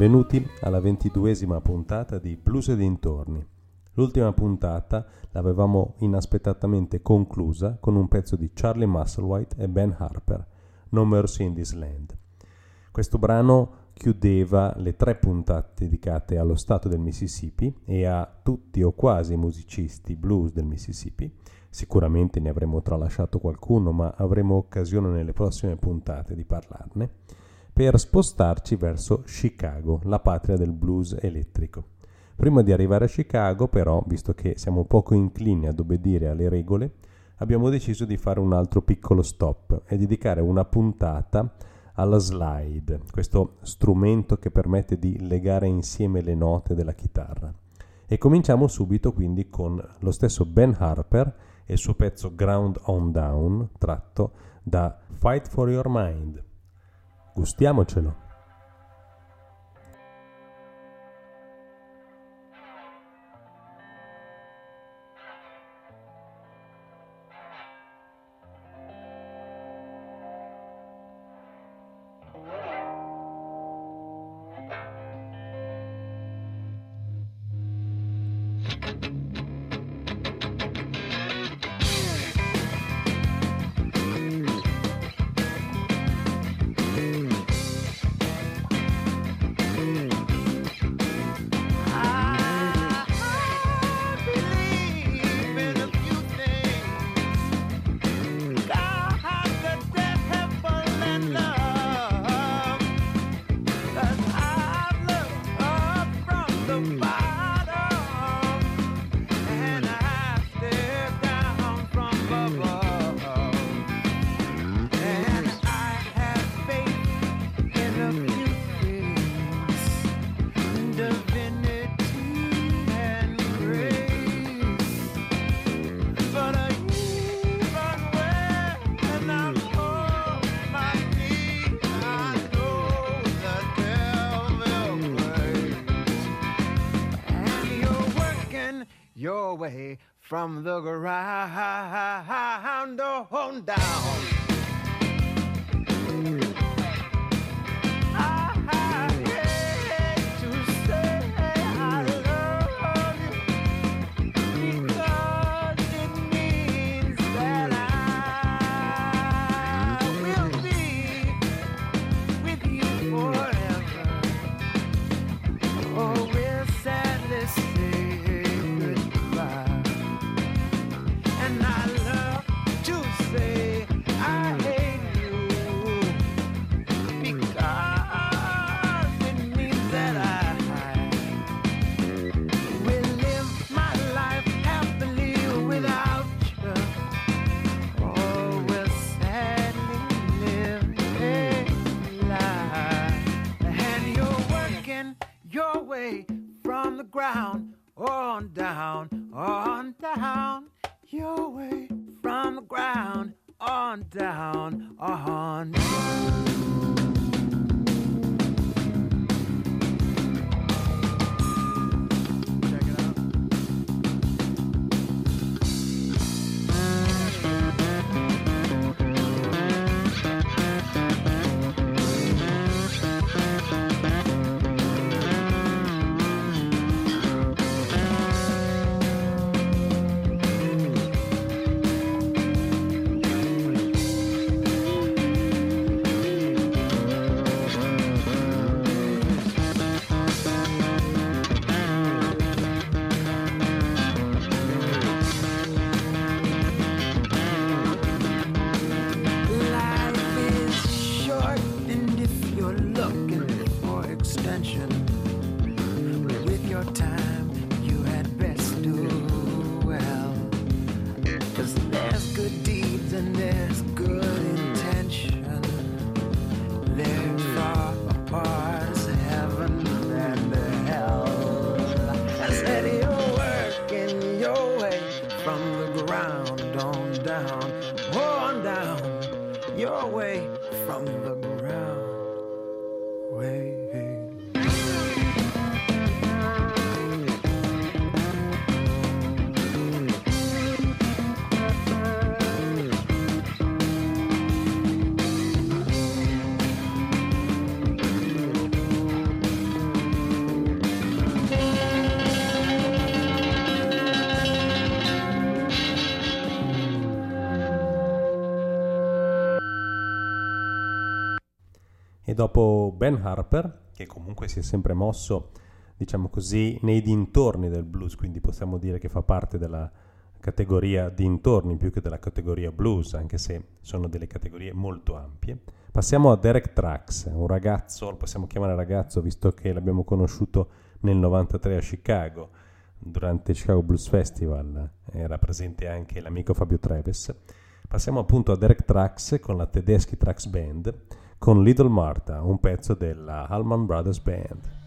Benvenuti alla ventiduesima puntata di Blues e dintorni. L'ultima puntata l'avevamo inaspettatamente conclusa con un pezzo di Charlie Musselwhite e Ben Harper, No Mercy in This Land. Questo brano chiudeva le tre puntate dedicate allo stato del Mississippi e a tutti o quasi i musicisti blues del Mississippi. Sicuramente ne avremo tralasciato qualcuno, ma avremo occasione nelle prossime puntate di parlarne per spostarci verso Chicago, la patria del blues elettrico. Prima di arrivare a Chicago, però, visto che siamo poco inclini ad obbedire alle regole, abbiamo deciso di fare un altro piccolo stop e dedicare una puntata alla slide, questo strumento che permette di legare insieme le note della chitarra. E cominciamo subito quindi con lo stesso Ben Harper e il suo pezzo Ground on Down, tratto da Fight for Your Mind. Gustiamocelo. Vilger ground, on down, on down, your way from the ground, on down, on down. Dopo Ben Harper, che comunque si è sempre mosso, diciamo così, nei dintorni del blues, quindi possiamo dire che fa parte della categoria dintorni più che della categoria blues, anche se sono delle categorie molto ampie. Passiamo a Derek Trax, un ragazzo, lo possiamo chiamare ragazzo visto che l'abbiamo conosciuto nel 93 a Chicago, durante il Chicago Blues Festival, era presente anche l'amico Fabio Treves. Passiamo appunto a Derek Trax con la Tedeschi Trax Band, con Little Martha, un pezzo della Allman Brothers Band.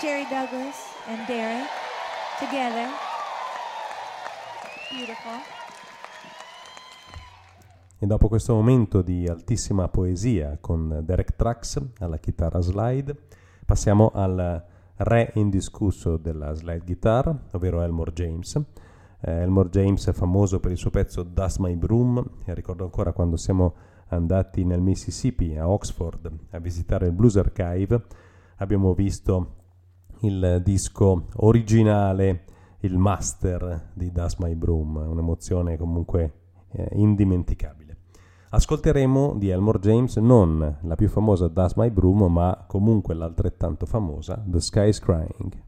Jerry Douglas and Derek together. Beautiful. E dopo questo momento di altissima poesia con Derek Trax alla chitarra slide, passiamo al re indiscusso della slide guitar, ovvero Elmore James. Eh, Elmore James è famoso per il suo pezzo Dust My Broom, e ricordo ancora quando siamo andati nel Mississippi, a Oxford, a visitare il Blues Archive, abbiamo visto il disco originale, il master di Dust My Broom, un'emozione comunque eh, indimenticabile. Ascolteremo di Elmore James non la più famosa Dust My Broom, ma comunque l'altrettanto famosa The Sky is Crying.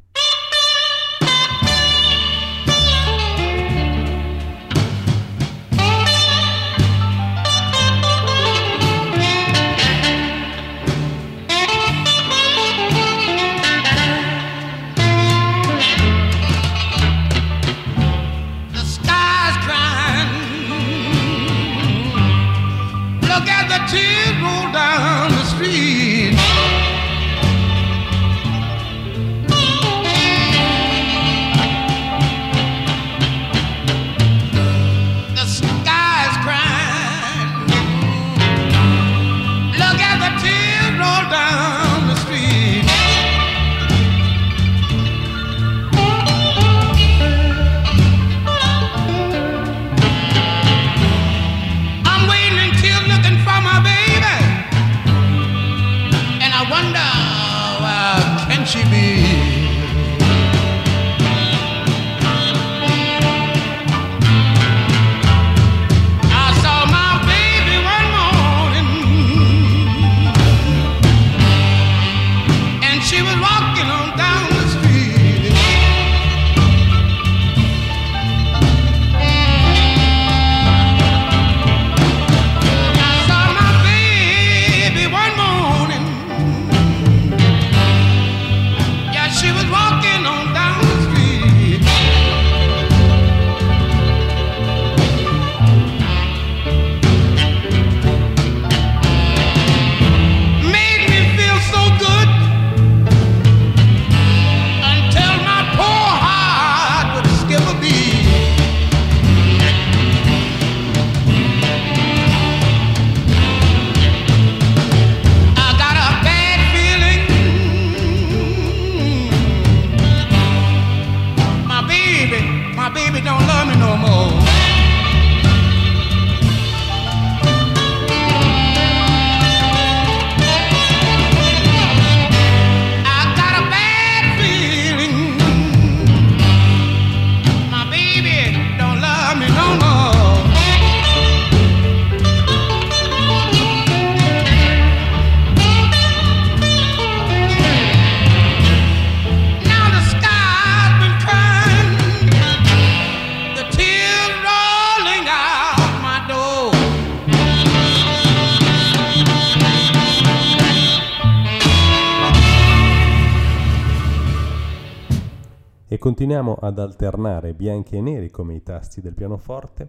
Continuiamo ad alternare bianchi e neri come i tasti del pianoforte.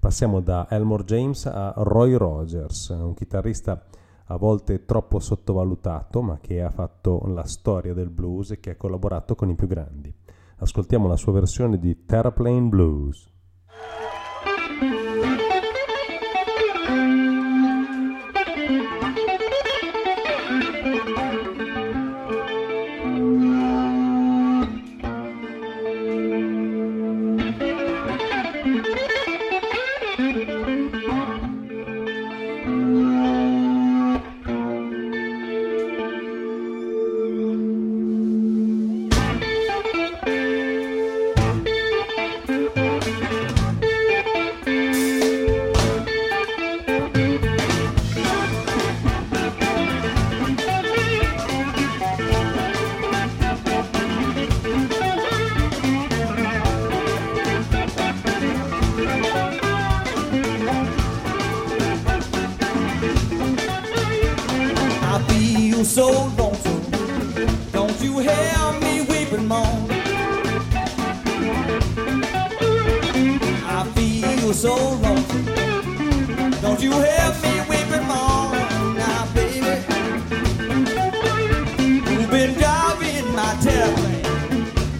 Passiamo da Elmore James a Roy Rogers, un chitarrista a volte troppo sottovalutato, ma che ha fatto la storia del blues e che ha collaborato con i più grandi. Ascoltiamo la sua versione di Terraplane Blues.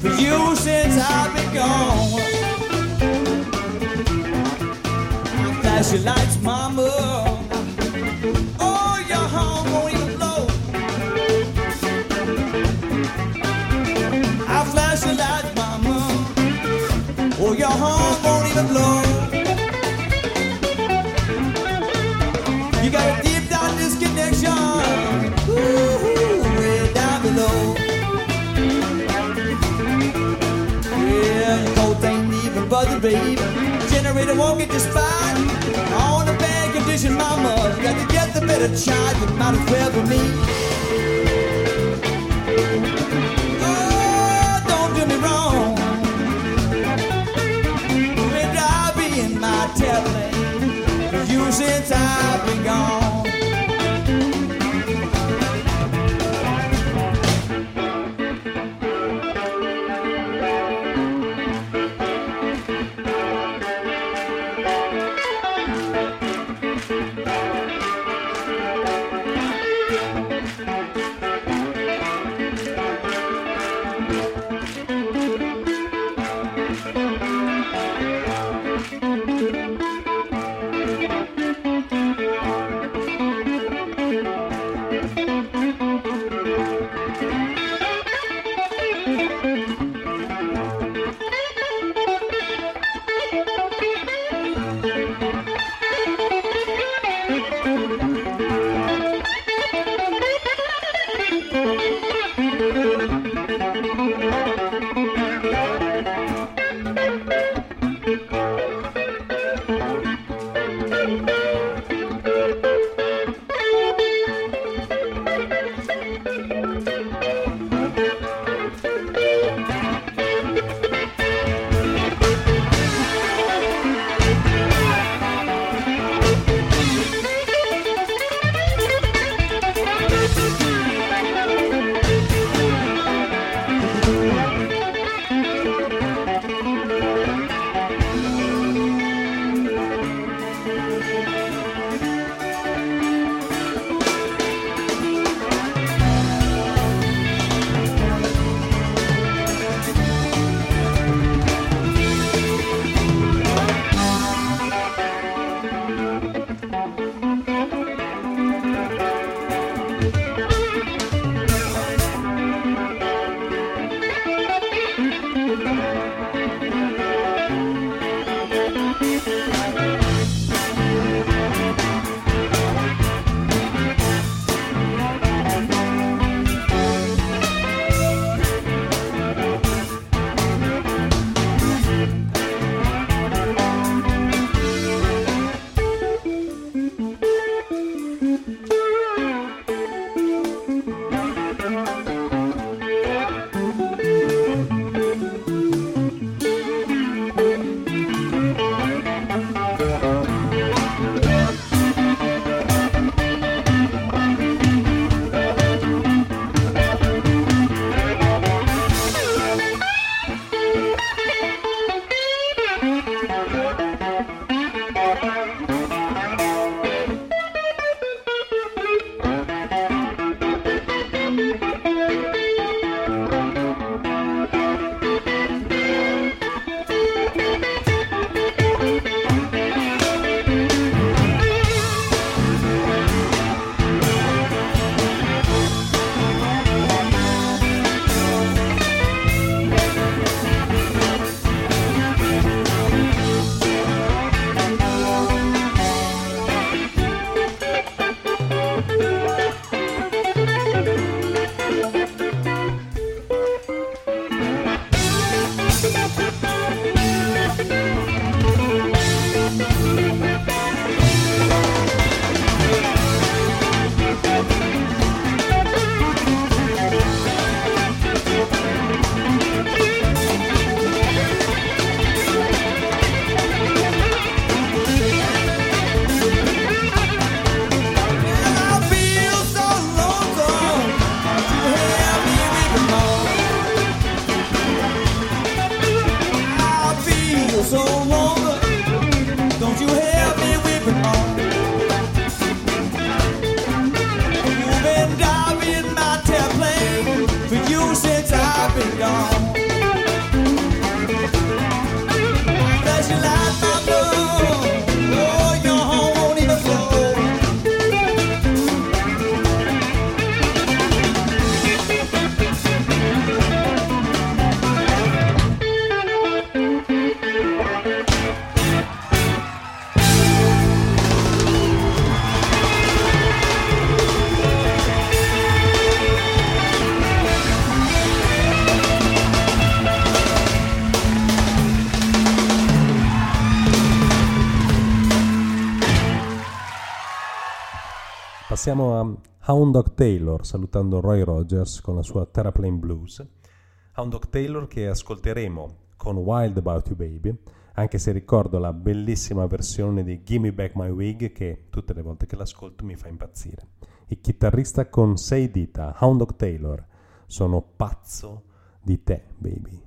For you since I've been gone. Your lights, mama. Oh, your blow. I flash the lights, mama. Oh, your won't even blow. Baby. Generator won't get you spot. On the bad condition, mama. You got to get the better shot. You might as well be me. Oh, don't do me wrong. Been driving my tailplane for you since I've been gone. Passiamo a Hound Dog Taylor, salutando Roy Rogers con la sua Terraplane Blues. Hound Dog Taylor che ascolteremo con Wild About You Baby, anche se ricordo la bellissima versione di Gimme Back My Wig che tutte le volte che l'ascolto mi fa impazzire. Il chitarrista con sei dita, Hound Dog Taylor, sono pazzo di te, baby.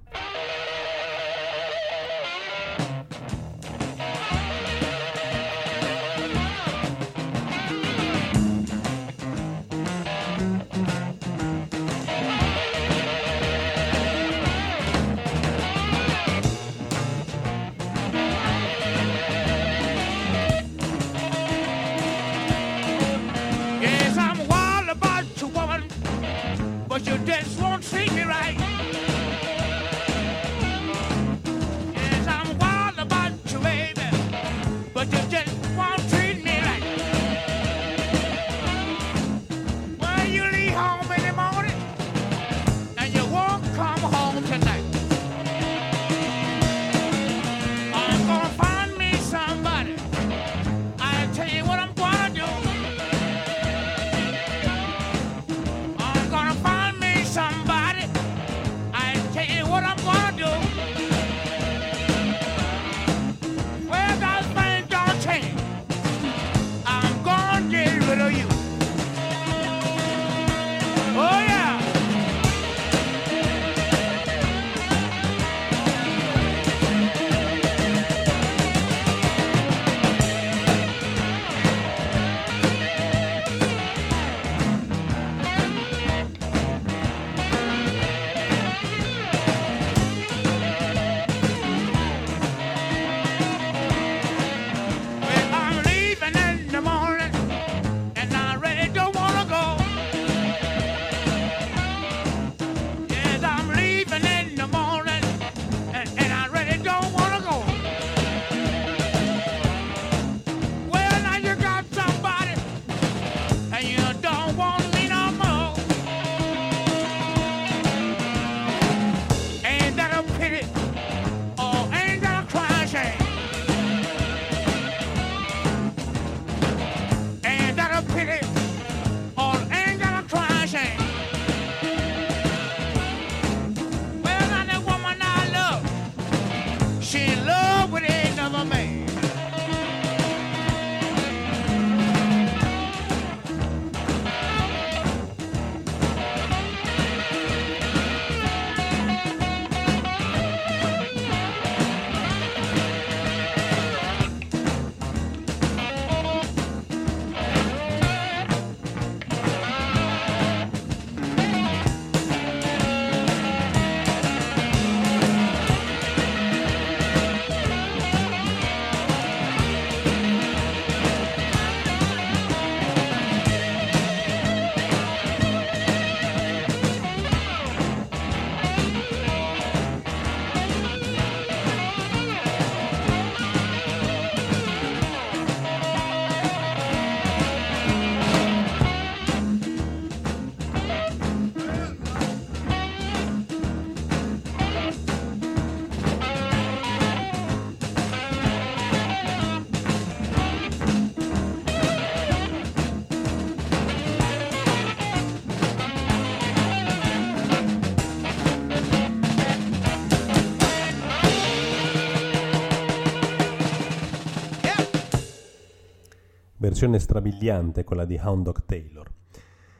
Versione strabiliante, quella di Hound Dog Taylor.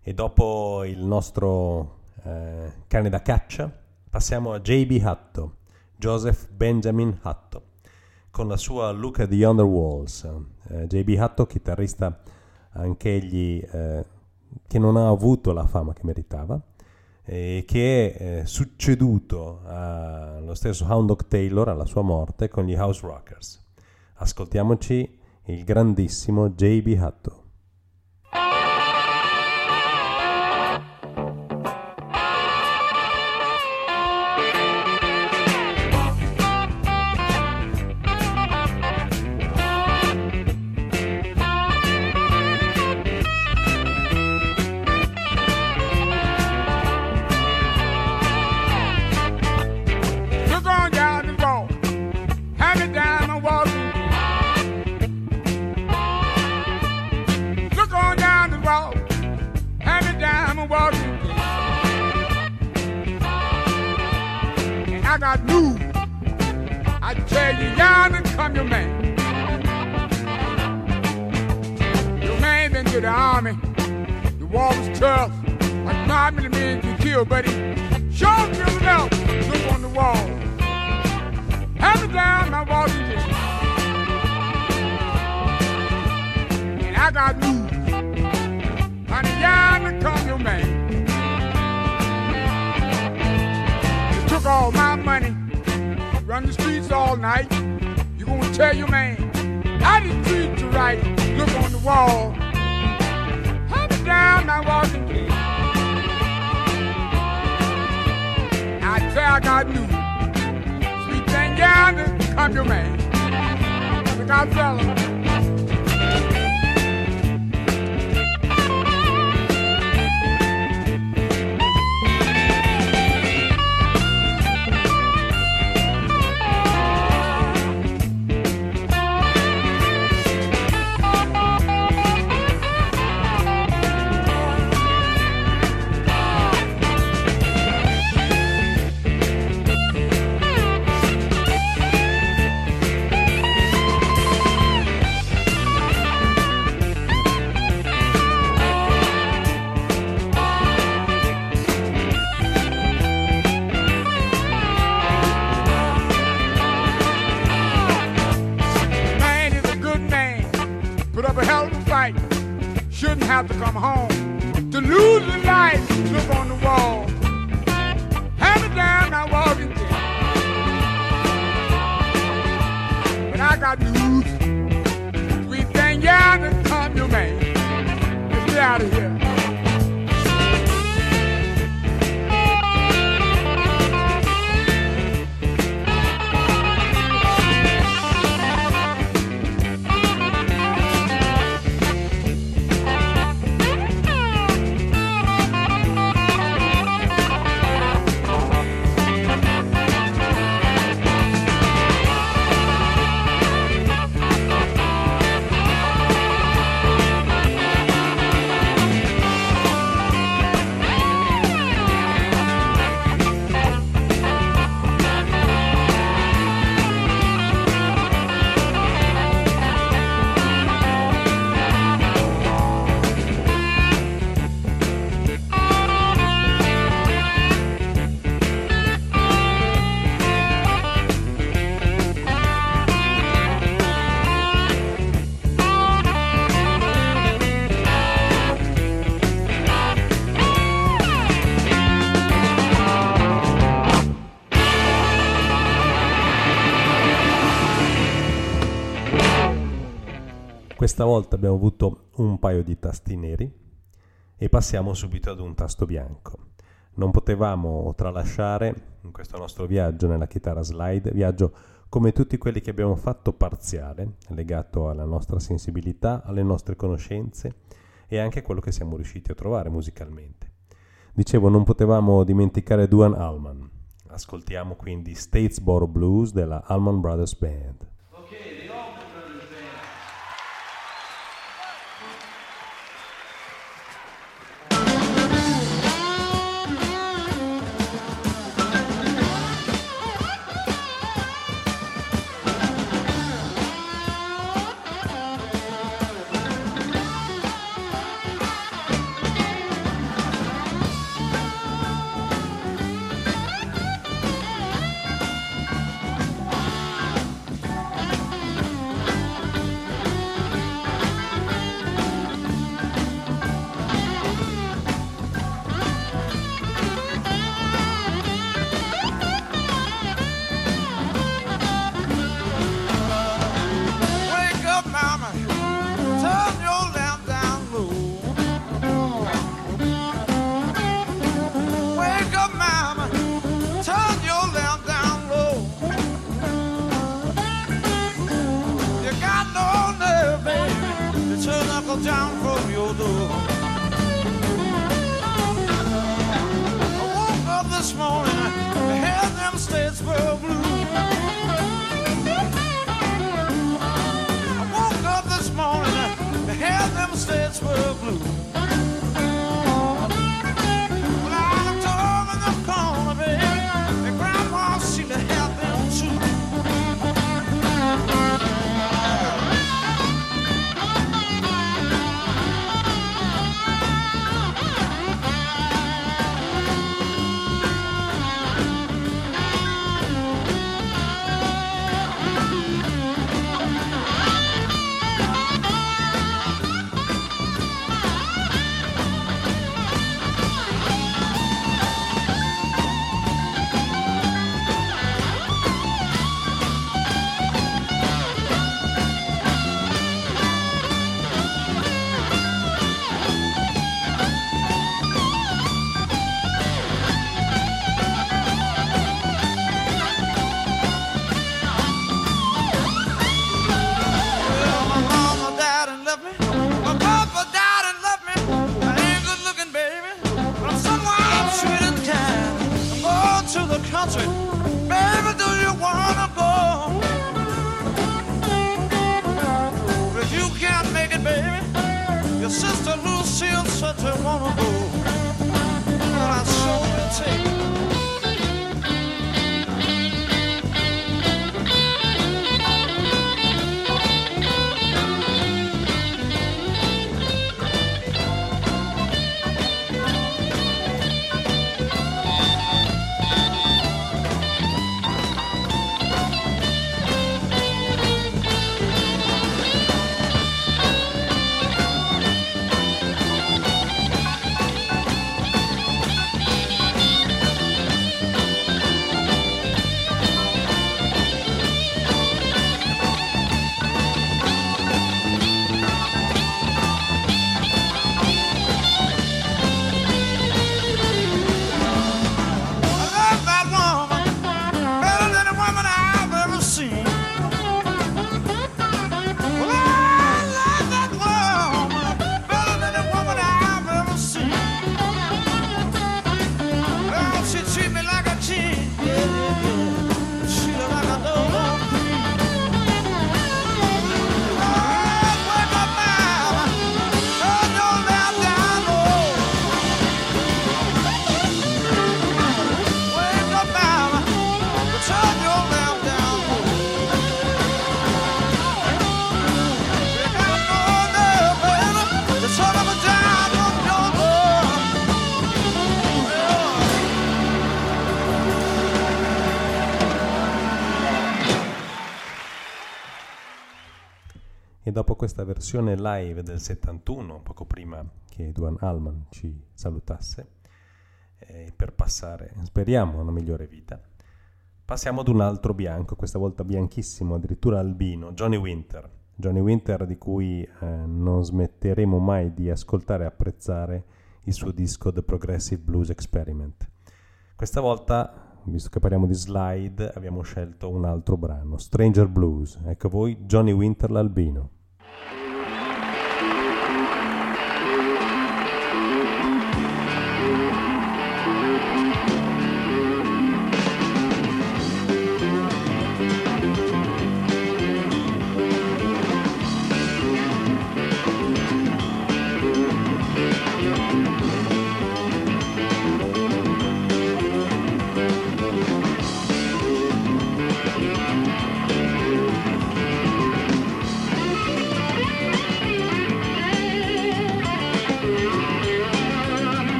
E dopo il nostro eh, cane da caccia, passiamo a JB Hutto, Joseph Benjamin Hutto, con la sua Look at the Under Walls. Eh, JB Hutto, chitarrista anch'egli eh, che non ha avuto la fama che meritava, e che è eh, succeduto allo stesso Hound Dog Taylor alla sua morte con gli House Rockers. Ascoltiamoci il grandissimo JB Hutto. War was tough. Like nine many men to kill, but he showed himself. Look on the wall. Hand me down my Washington. And I got news. Honey, yonder come your man. You took all my money, run the streets all night. You gonna tell your man I didn't treat you right. Look on the wall. Hand me down my Washington. I tell I got news. Sweet thing yonder, come your man. Look out, fella. Questa volta abbiamo avuto un paio di tasti neri e passiamo subito ad un tasto bianco. Non potevamo tralasciare in questo nostro viaggio nella chitarra slide, viaggio come tutti quelli che abbiamo fatto parziale, legato alla nostra sensibilità, alle nostre conoscenze e anche a quello che siamo riusciti a trovare musicalmente. Dicevo, non potevamo dimenticare Duan Allman. Ascoltiamo quindi Statesboro Blues della Allman Brothers Band. questa versione live del 71, poco prima che Duan Allman ci salutasse, eh, per passare, speriamo, a una migliore vita. Passiamo ad un altro bianco, questa volta bianchissimo, addirittura albino, Johnny Winter. Johnny Winter di cui eh, non smetteremo mai di ascoltare e apprezzare il suo disco The Progressive Blues Experiment. Questa volta, visto che parliamo di slide, abbiamo scelto un altro brano, Stranger Blues. Ecco voi Johnny Winter l'albino.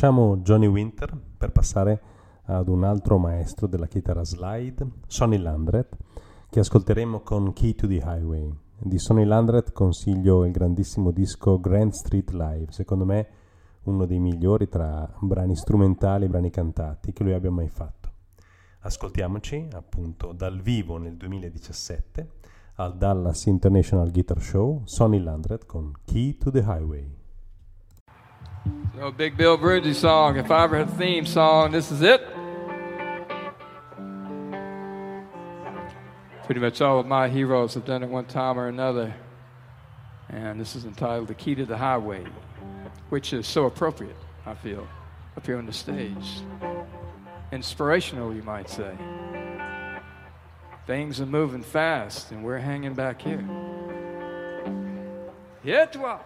Lasciamo Johnny Winter per passare ad un altro maestro della chitarra slide, Sonny Landret, che ascolteremo con Key to the Highway. Di Sonny Landret consiglio il grandissimo disco Grand Street Live, secondo me uno dei migliori tra brani strumentali e brani cantati che lui abbia mai fatto. Ascoltiamoci appunto dal vivo nel 2017 al Dallas International Guitar Show Sonny Landret con Key to the Highway. So, Big Bill Bridges song. If I ever had a theme song, this is it. Pretty much all of my heroes have done it one time or another. And this is entitled The Key to the Highway, which is so appropriate, I feel, up here on the stage. Inspirational, you might say. Things are moving fast, and we're hanging back here. Yeah, toi.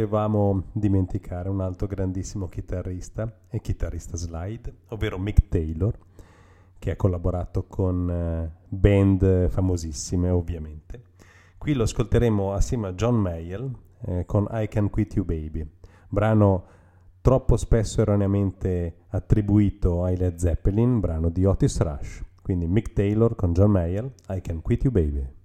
potevamo dimenticare un altro grandissimo chitarrista e chitarrista slide, ovvero Mick Taylor, che ha collaborato con eh, band famosissime ovviamente. Qui lo ascolteremo assieme a John Mayall eh, con I Can Quit You Baby, brano troppo spesso erroneamente attribuito ai Led Zeppelin, brano di Otis Rush. Quindi Mick Taylor con John Mayall, I Can Quit You Baby.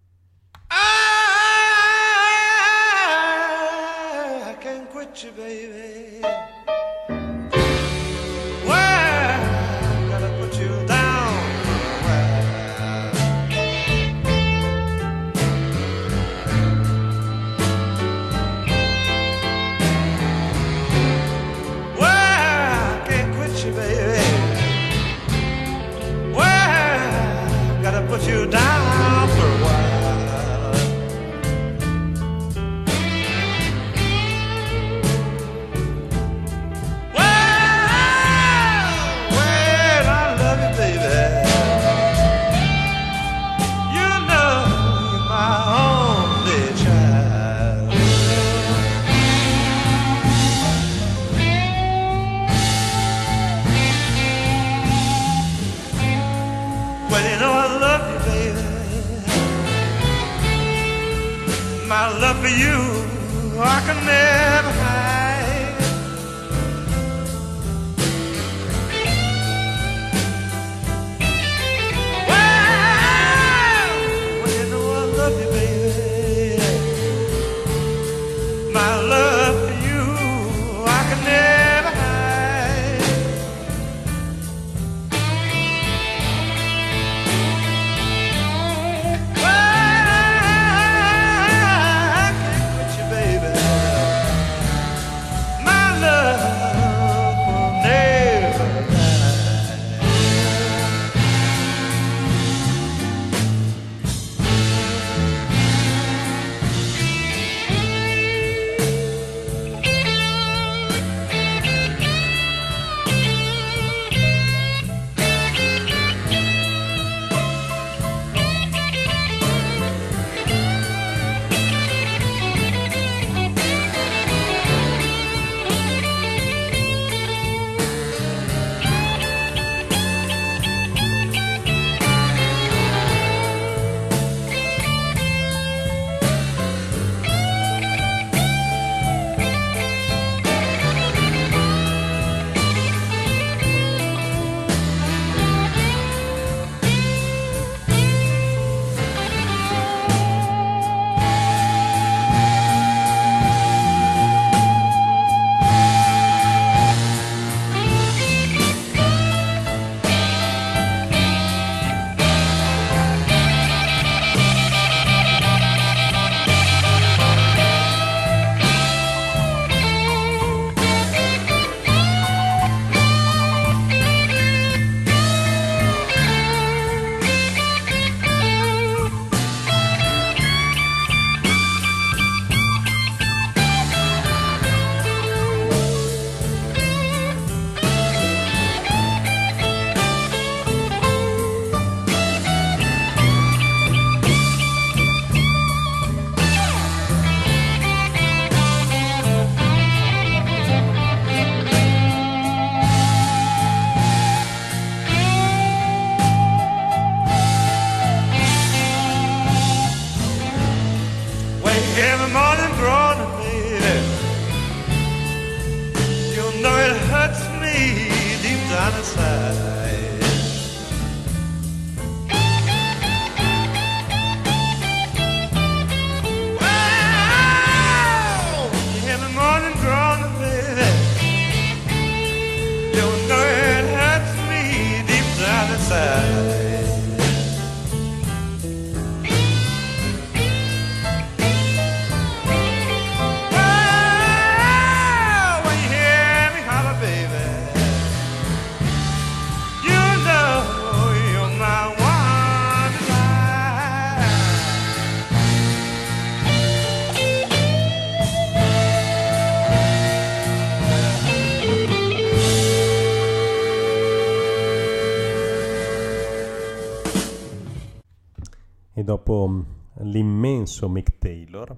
stesso Mick Taylor.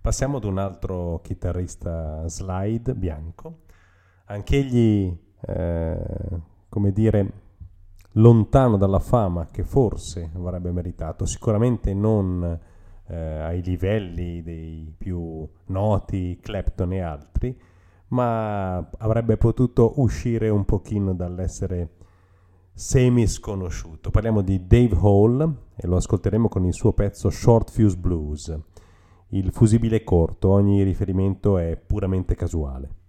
Passiamo ad un altro chitarrista slide bianco, anch'egli, eh, come dire, lontano dalla fama che forse avrebbe meritato, sicuramente non eh, ai livelli dei più noti Clapton e altri, ma avrebbe potuto uscire un pochino dall'essere semi sconosciuto. Parliamo di Dave Hall e lo ascolteremo con il suo pezzo Short Fuse Blues. Il fusibile corto, ogni riferimento è puramente casuale.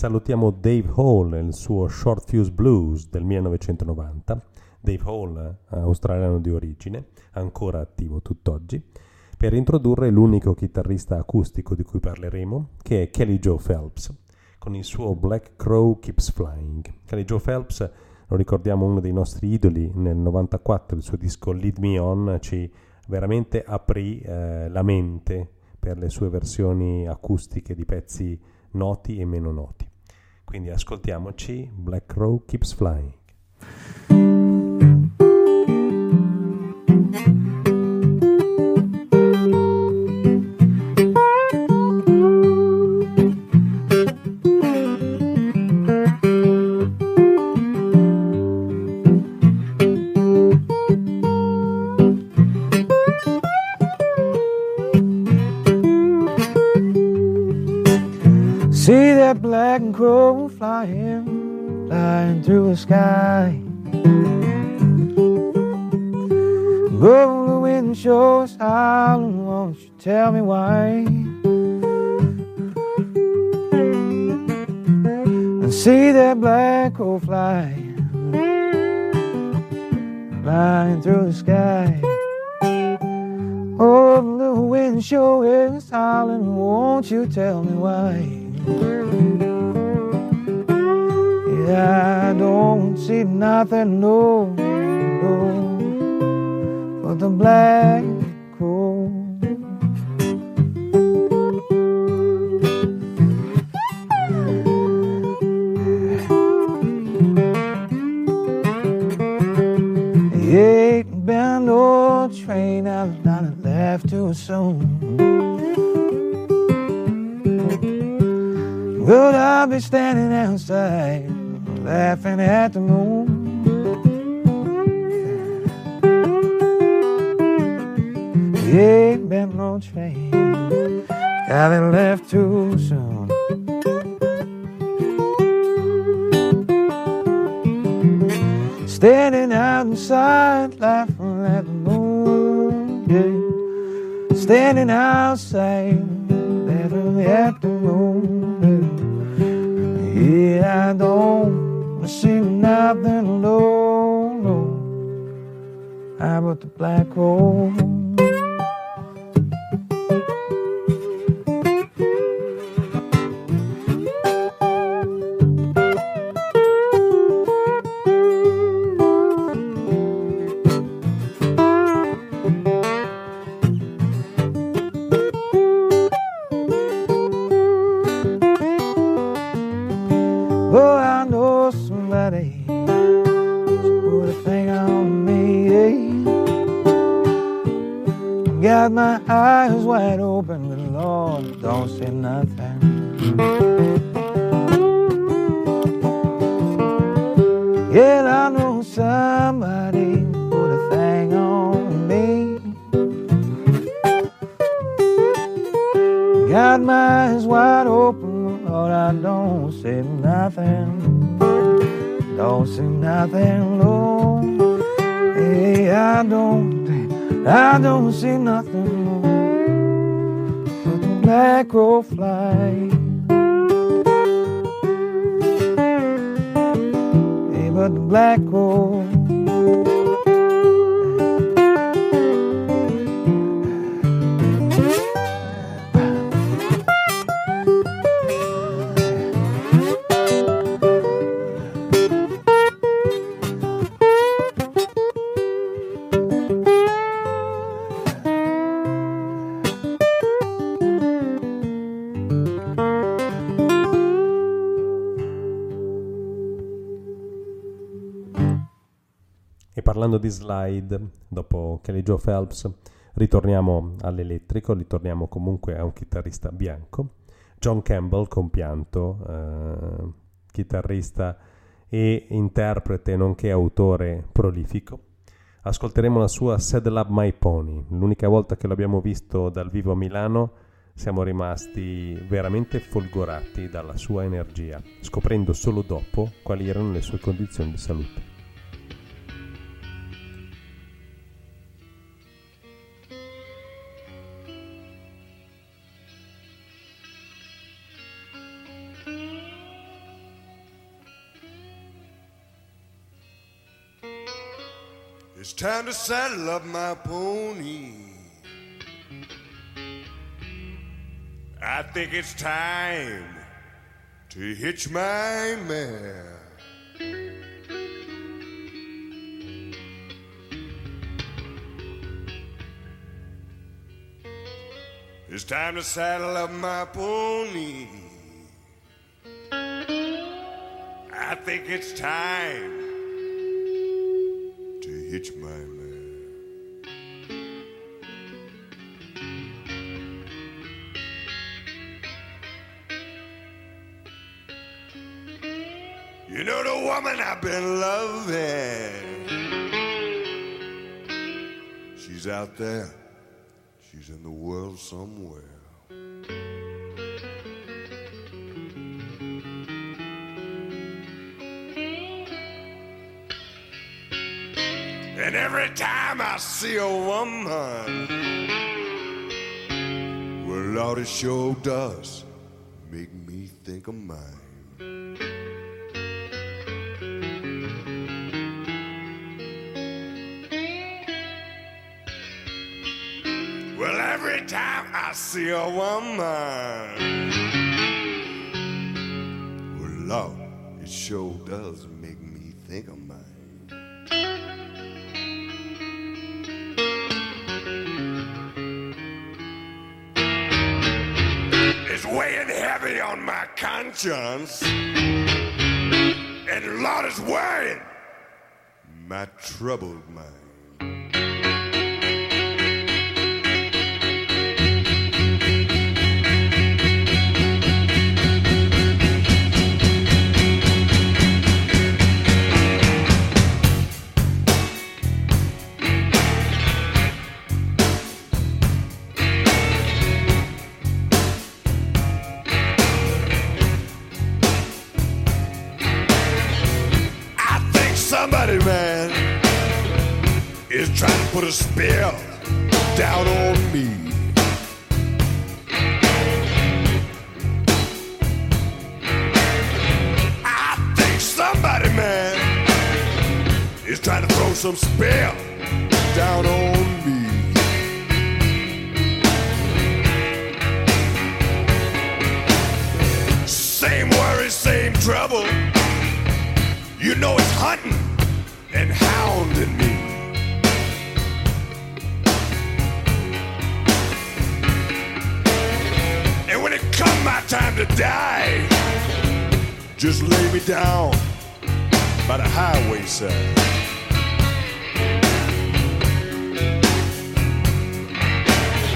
Salutiamo Dave Hall e il suo Short Fuse Blues del 1990. Dave Hall, eh, australiano di origine, ancora attivo tutt'oggi, per introdurre l'unico chitarrista acustico di cui parleremo, che è Kelly Joe Phelps, con il suo Black Crow Keeps Flying. Kelly Joe Phelps, lo ricordiamo, uno dei nostri idoli nel 94, il suo disco Lead Me On ci veramente aprì eh, la mente per le sue versioni acustiche di pezzi noti e meno noti. Quindi ascoltiamoci Black Crow Keeps Flying. Black crow flying, flying through the sky. Go the wind shows howling, won't you tell me why? And see that black crow fly, flying through the sky. Oh, the wind show is howling, won't you tell me why? Yeah, I don't see nothing, no, no, but the black crow. Ain't been no train, I've done it left too soon. Would I'll be standing outside laughing at the moon? Ain't been no train, got it left too soon. Standing outside laughing at the moon, yeah. Standing outside laughing at the moon. Yeah, I don't see nothing, no, no. How about the black hole? Slide, dopo Kelly Joe Phelps, ritorniamo all'elettrico, ritorniamo comunque a un chitarrista bianco, John Campbell, compianto, eh, chitarrista e interprete nonché autore prolifico. Ascolteremo la sua Saddle Up My Pony, l'unica volta che l'abbiamo visto dal vivo a Milano siamo rimasti veramente folgorati dalla sua energia, scoprendo solo dopo quali erano le sue condizioni di salute. It's time to saddle up my pony. I think it's time to hitch my mare. It's time to saddle up my pony. I think it's time hitch my mare. You know the woman I've been loving. She's out there. She's in the world somewhere. Every time I see a woman, well, Lord, it sure does make me think of mine. Well, every time I see a woman, well, Lord, it sure does and Lord is worrying my troubled mind. Put a spell down on me. I think somebody, man, is trying to throw some spell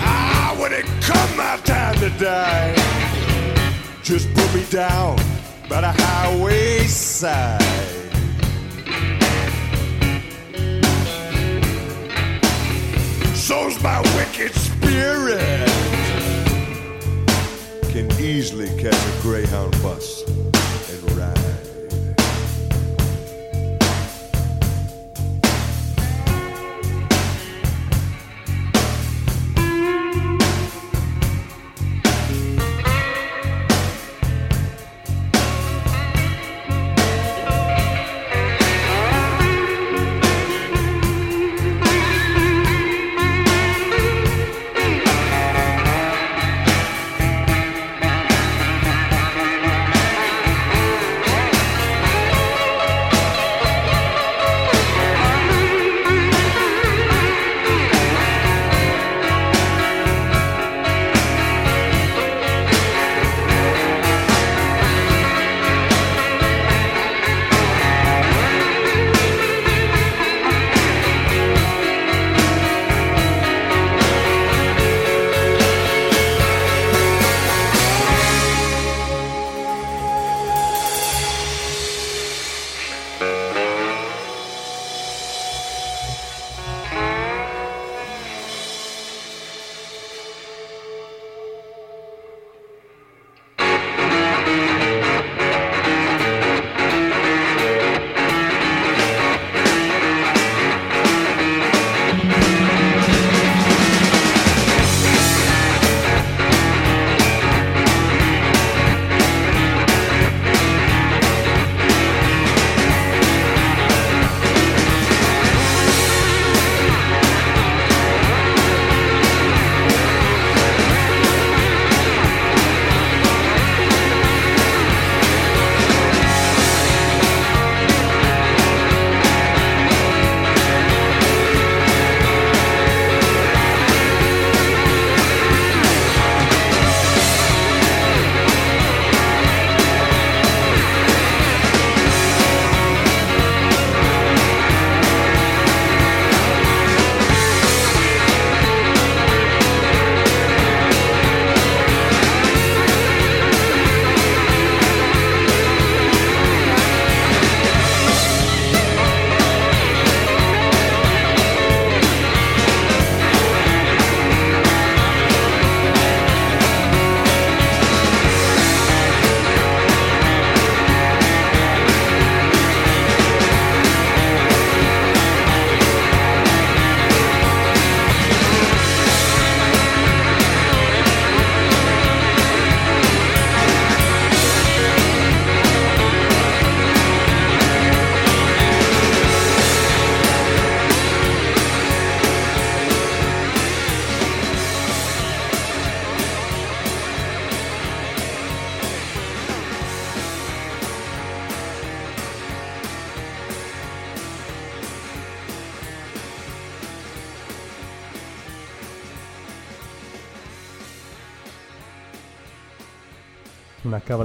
Ah, when it come my time to die, just put me down by the highway side. So's my wicked spirit can easily catch a Greyhound bus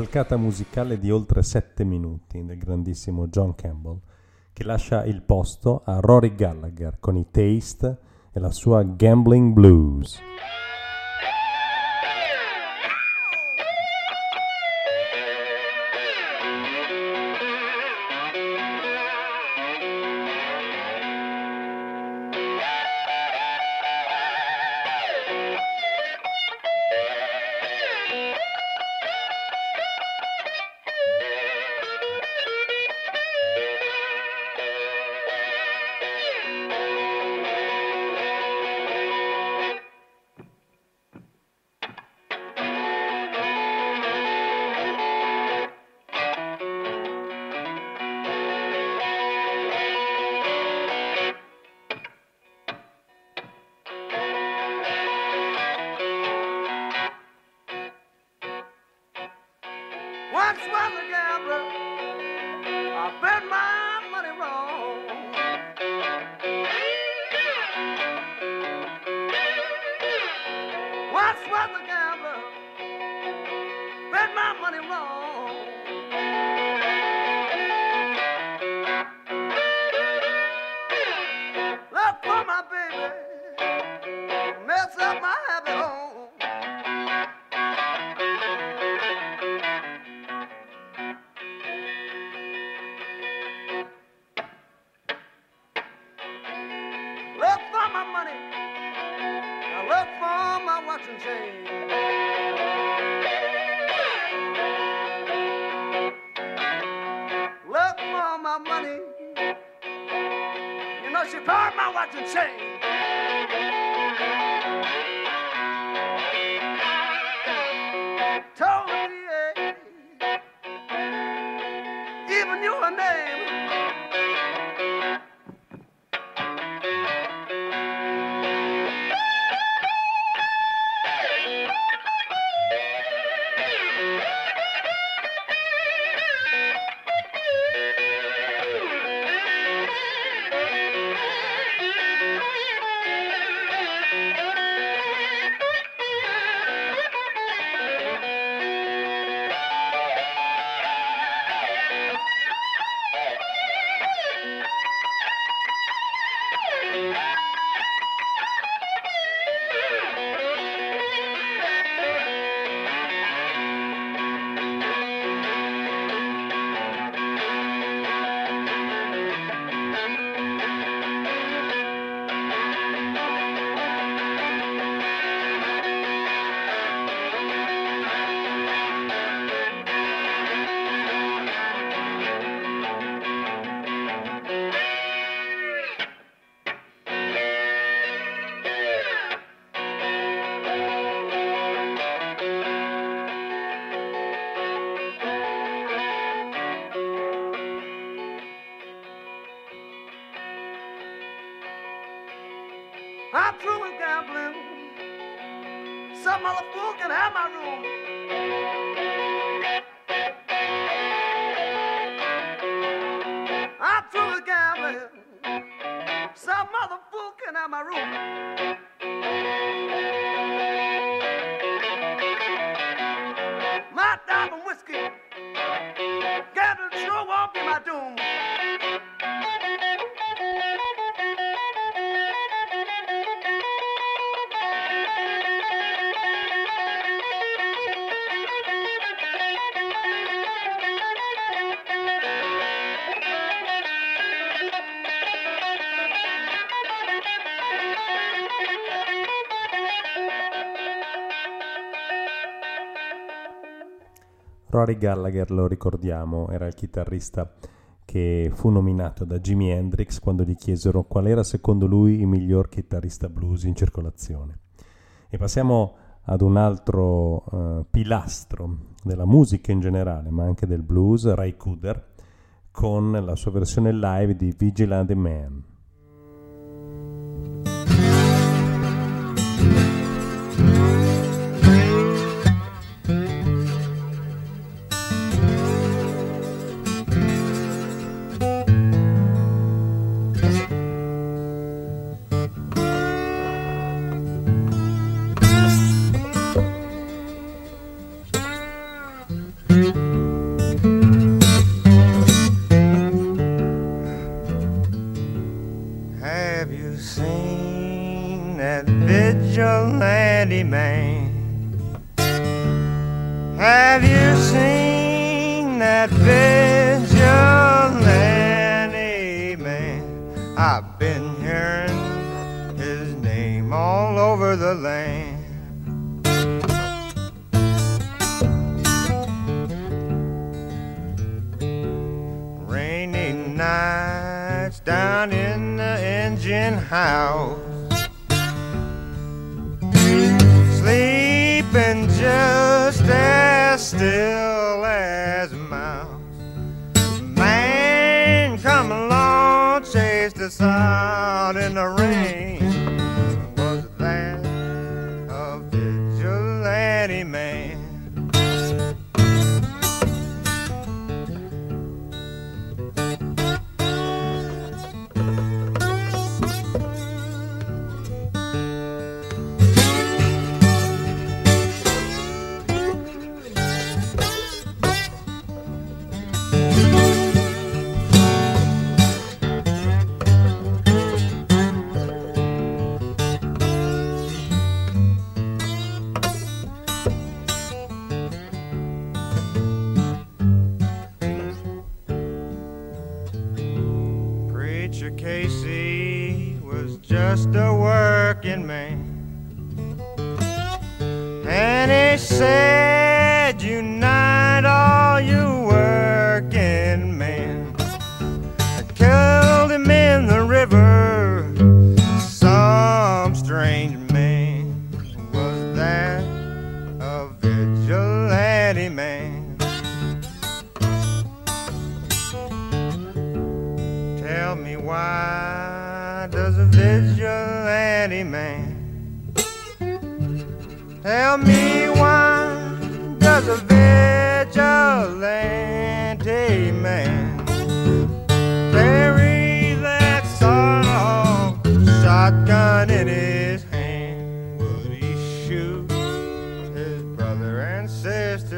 cavalcata musicale di oltre 7 minuti del grandissimo John Campbell, che lascia il posto a Rory Gallagher con i Taste e la sua Gambling Blues. My watch and chain. Rory Gallagher, lo ricordiamo, era il chitarrista che fu nominato da Jimi Hendrix quando gli chiesero qual era secondo lui il miglior chitarrista blues in circolazione. E passiamo ad un altro eh, pilastro della musica in generale, ma anche del blues, Ray Cooder, con la sua versione live di Vigilante Man.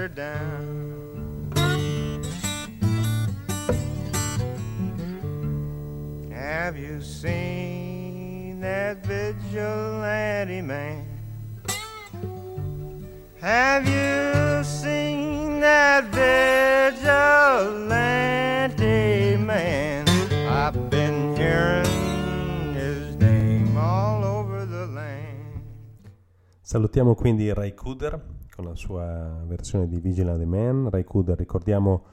Sister down? Have you seen that vigilante man? Have you seen that vigilante man? I've been hearing. Salutiamo quindi Ray Cooder con la sua versione di Vigilante Man. Ray Cooder, ricordiamo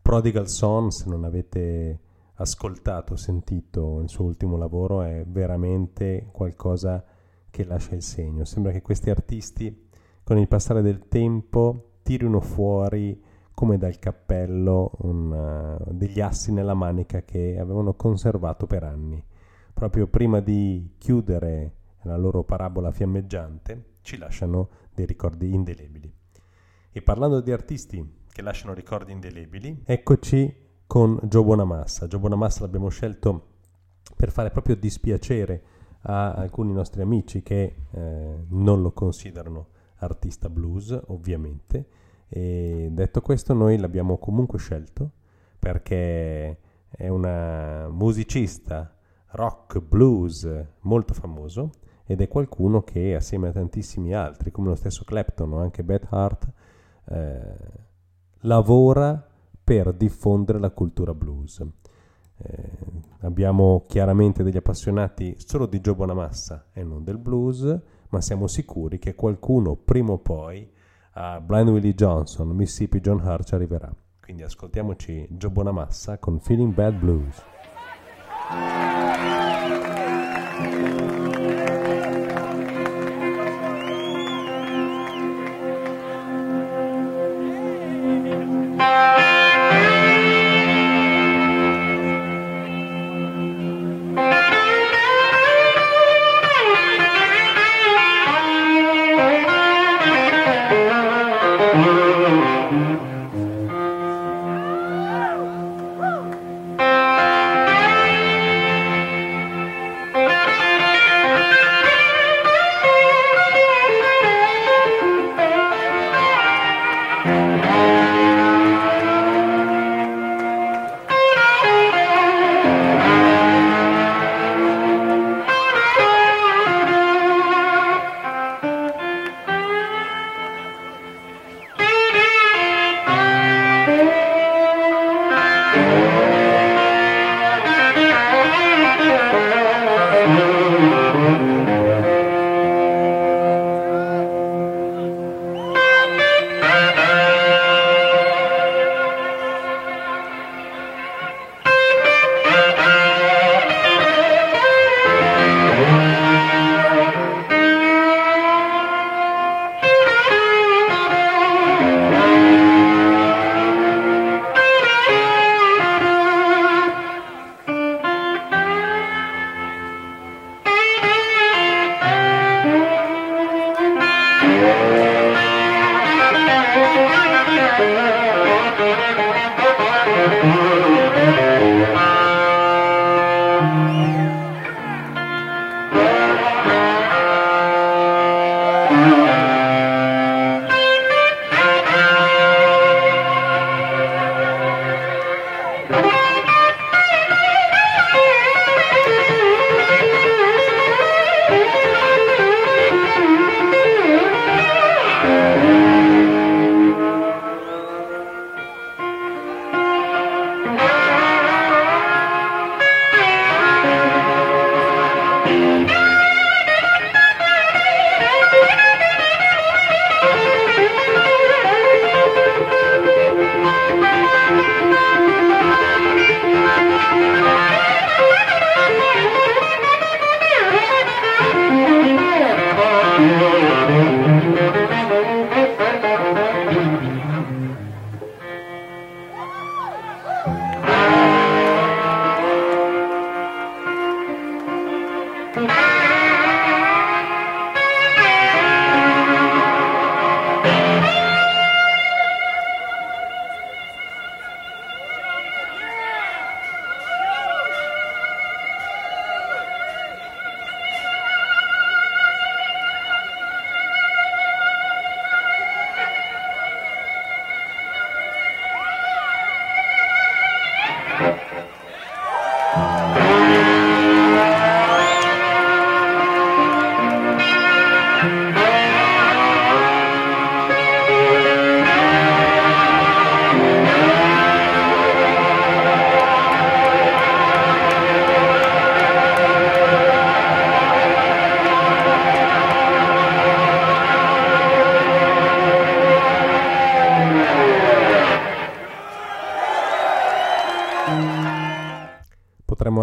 Prodigal Son, se non avete ascoltato, sentito il suo ultimo lavoro, è veramente qualcosa che lascia il segno. Sembra che questi artisti, con il passare del tempo, tirino fuori come dal cappello un, uh, degli assi nella manica che avevano conservato per anni. Proprio prima di chiudere la loro parabola fiammeggiante, ci lasciano dei ricordi indelebili. E parlando di artisti che lasciano ricordi indelebili, eccoci con Joe Bonamassa. Joe Bonamassa l'abbiamo scelto per fare proprio dispiacere a alcuni nostri amici che eh, non lo considerano artista blues, ovviamente. E detto questo, noi l'abbiamo comunque scelto perché è una musicista rock blues molto famoso ed è qualcuno che assieme a tantissimi altri, come lo stesso Clapton o anche Beth Hart, eh, lavora per diffondere la cultura blues. Eh, abbiamo chiaramente degli appassionati solo di Joe Bonamassa e non del blues, ma siamo sicuri che qualcuno prima o poi a Blind Willie Johnson, Mississippi John Hart ci arriverà. Quindi ascoltiamoci Joe Bonamassa con Feeling Bad Blues.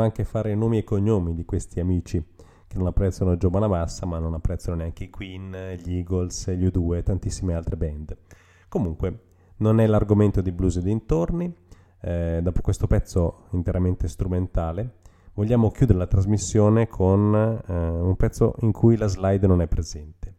Anche fare nomi e cognomi di questi amici che non apprezzano Joe Bonamassa, ma non apprezzano neanche i Queen, gli Eagles, gli U2 e tantissime altre band. Comunque, non è l'argomento di Blues e dintorni. Eh, dopo questo pezzo interamente strumentale, vogliamo chiudere la trasmissione con eh, un pezzo in cui la slide non è presente.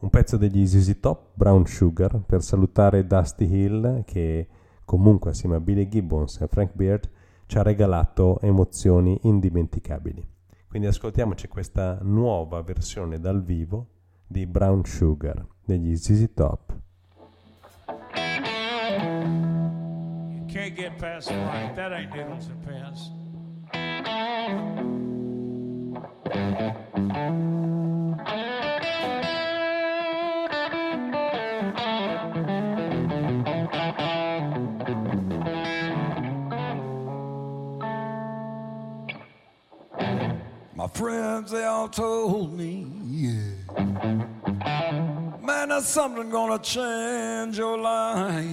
Un pezzo degli ZZ Top, Brown Sugar, per salutare Dusty Hill che comunque assieme a Billy Gibbons e Frank Beard ci ha regalato emozioni indimenticabili. Quindi ascoltiamoci questa nuova versione dal vivo di Brown Sugar degli ZZ Top. Can't get past the light. That ain't needles and pins. Friends, they all told me, yeah. Man, there's something gonna change your life.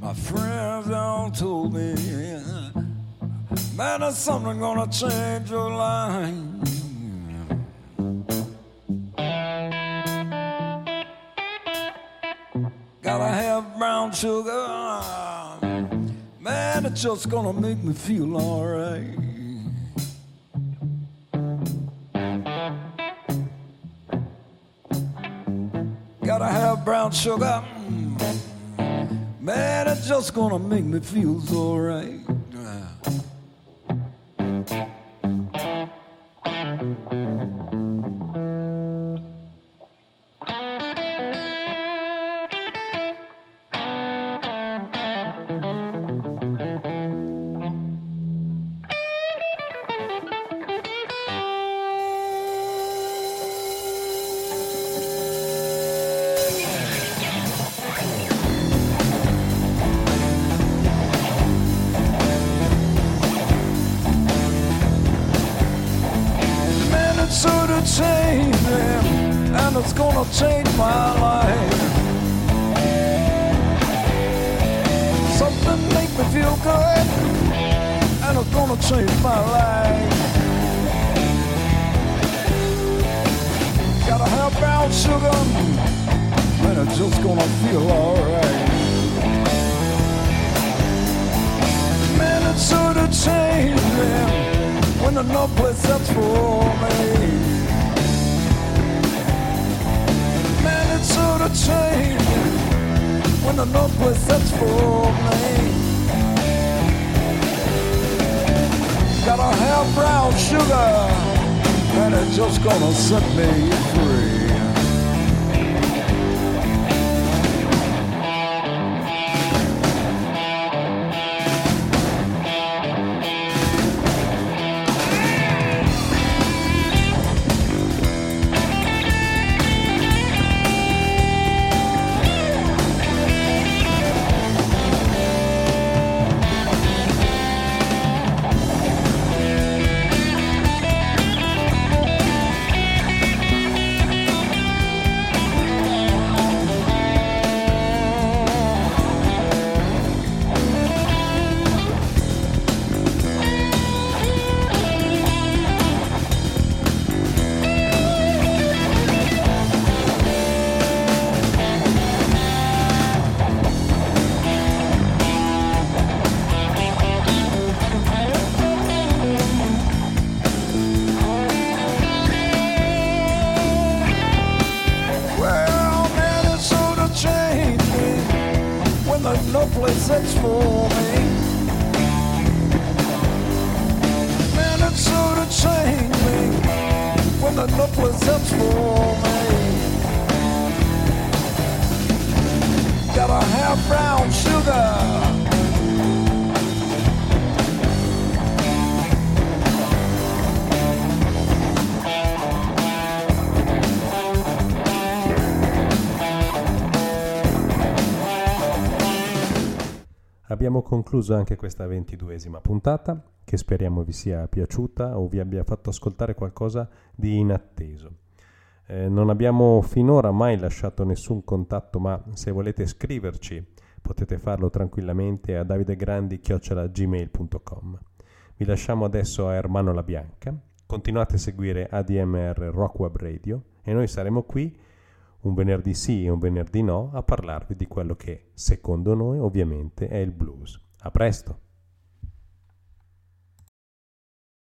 My friends, they all told me. Man, there's something gonna change your life. Gotta have brown sugar. Man, it's just gonna make me feel alright. Gotta have brown sugar. Man, it's just gonna make me feel so change my life. Gotta have brown sugar, and it's just gonna feel alright. Man, it's sort of changing when there's no place that's for me. Man, it's sort of changing when there's no place that's for me. Gotta have brown sugar, and it's just gonna set me free. Abbiamo concluso anche questa ventiduesima puntata, che speriamo vi sia piaciuta o vi abbia fatto ascoltare qualcosa di inatteso. Eh, non abbiamo finora mai lasciato nessun contatto, ma se volete scriverci potete farlo tranquillamente a davidegrandi.gmail.com. Vi lasciamo adesso a Ermano La Bianca, continuate a seguire ADMR Rock Web Radio e noi saremo qui un venerdì sì e un venerdì no a parlarvi di quello che secondo noi ovviamente è il blues. A presto!